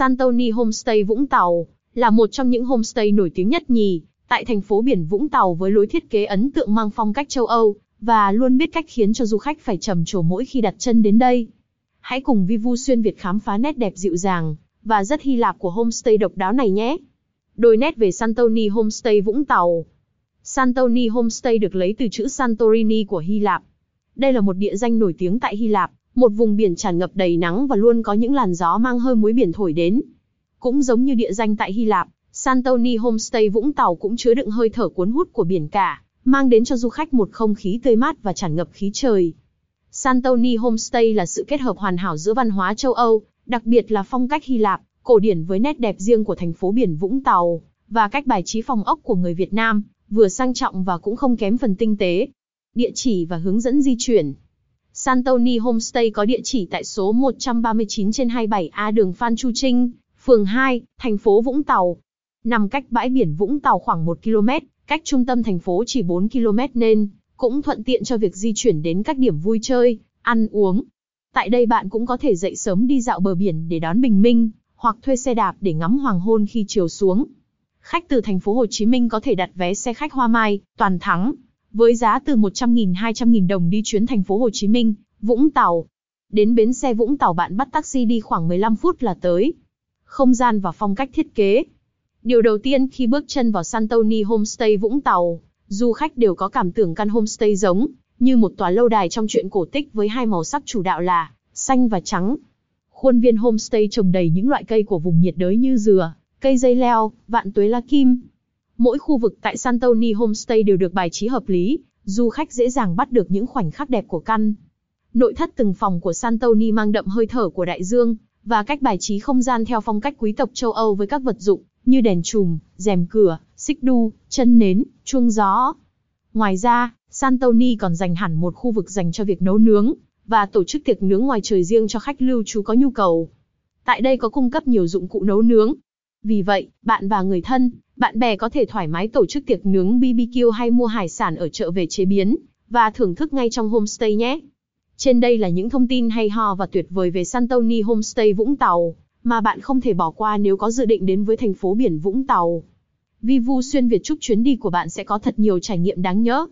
Santoni Homestay Vũng Tàu là một trong những homestay nổi tiếng nhất nhì tại thành phố biển Vũng Tàu với lối thiết kế ấn tượng mang phong cách châu Âu và luôn biết cách khiến cho du khách phải trầm trồ mỗi khi đặt chân đến đây. Hãy cùng Vivu xuyên Việt khám phá nét đẹp dịu dàng và rất Hy Lạp của homestay độc đáo này nhé. Đôi nét về Santoni Homestay Vũng Tàu. Santoni Homestay được lấy từ chữ Santorini của Hy Lạp. Đây là một địa danh nổi tiếng tại Hy Lạp, một vùng biển tràn ngập đầy nắng và luôn có những làn gió mang hơi muối biển thổi đến. Cũng giống như địa danh tại Hy Lạp, Santoni Homestay Vũng Tàu cũng chứa đựng hơi thở cuốn hút của biển cả, mang đến cho du khách một không khí tươi mát và tràn ngập khí trời. Santoni Homestay là sự kết hợp hoàn hảo giữa văn hóa châu Âu, đặc biệt là phong cách Hy Lạp, cổ điển với nét đẹp riêng của thành phố biển Vũng Tàu, và cách bài trí phòng ốc của người Việt Nam, vừa sang trọng và cũng không kém phần tinh tế. Địa chỉ và hướng dẫn di chuyển Santoni Homestay có địa chỉ tại số 139 trên 27A đường Phan Chu Trinh, phường 2, thành phố Vũng Tàu. Nằm cách bãi biển Vũng Tàu khoảng 1 km, cách trung tâm thành phố chỉ 4 km nên cũng thuận tiện cho việc di chuyển đến các điểm vui chơi, ăn uống. Tại đây bạn cũng có thể dậy sớm đi dạo bờ biển để đón bình minh, hoặc thuê xe đạp để ngắm hoàng hôn khi chiều xuống. Khách từ thành phố Hồ Chí Minh có thể đặt vé xe khách Hoa Mai, toàn thắng, với giá từ 100.000 200.000 đồng đi chuyến thành phố Hồ Chí Minh, Vũng Tàu. Đến bến xe Vũng Tàu bạn bắt taxi đi khoảng 15 phút là tới. Không gian và phong cách thiết kế. Điều đầu tiên khi bước chân vào Santoni Homestay Vũng Tàu, du khách đều có cảm tưởng căn homestay giống như một tòa lâu đài trong truyện cổ tích với hai màu sắc chủ đạo là xanh và trắng. Khuôn viên homestay trồng đầy những loại cây của vùng nhiệt đới như dừa, cây dây leo, vạn tuế lá kim. Mỗi khu vực tại Santoni Homestay đều được bài trí hợp lý, du khách dễ dàng bắt được những khoảnh khắc đẹp của căn. Nội thất từng phòng của Santoni mang đậm hơi thở của đại dương, và cách bài trí không gian theo phong cách quý tộc châu Âu với các vật dụng như đèn chùm, rèm cửa, xích đu, chân nến, chuông gió. Ngoài ra, Santoni còn dành hẳn một khu vực dành cho việc nấu nướng và tổ chức tiệc nướng ngoài trời riêng cho khách lưu trú có nhu cầu. Tại đây có cung cấp nhiều dụng cụ nấu nướng. Vì vậy, bạn và người thân, bạn bè có thể thoải mái tổ chức tiệc nướng BBQ hay mua hải sản ở chợ về chế biến và thưởng thức ngay trong homestay nhé. Trên đây là những thông tin hay ho và tuyệt vời về Santoni Homestay Vũng Tàu, mà bạn không thể bỏ qua nếu có dự định đến với thành phố biển Vũng Tàu. Vivu xuyên Việt chúc chuyến đi của bạn sẽ có thật nhiều trải nghiệm đáng nhớ.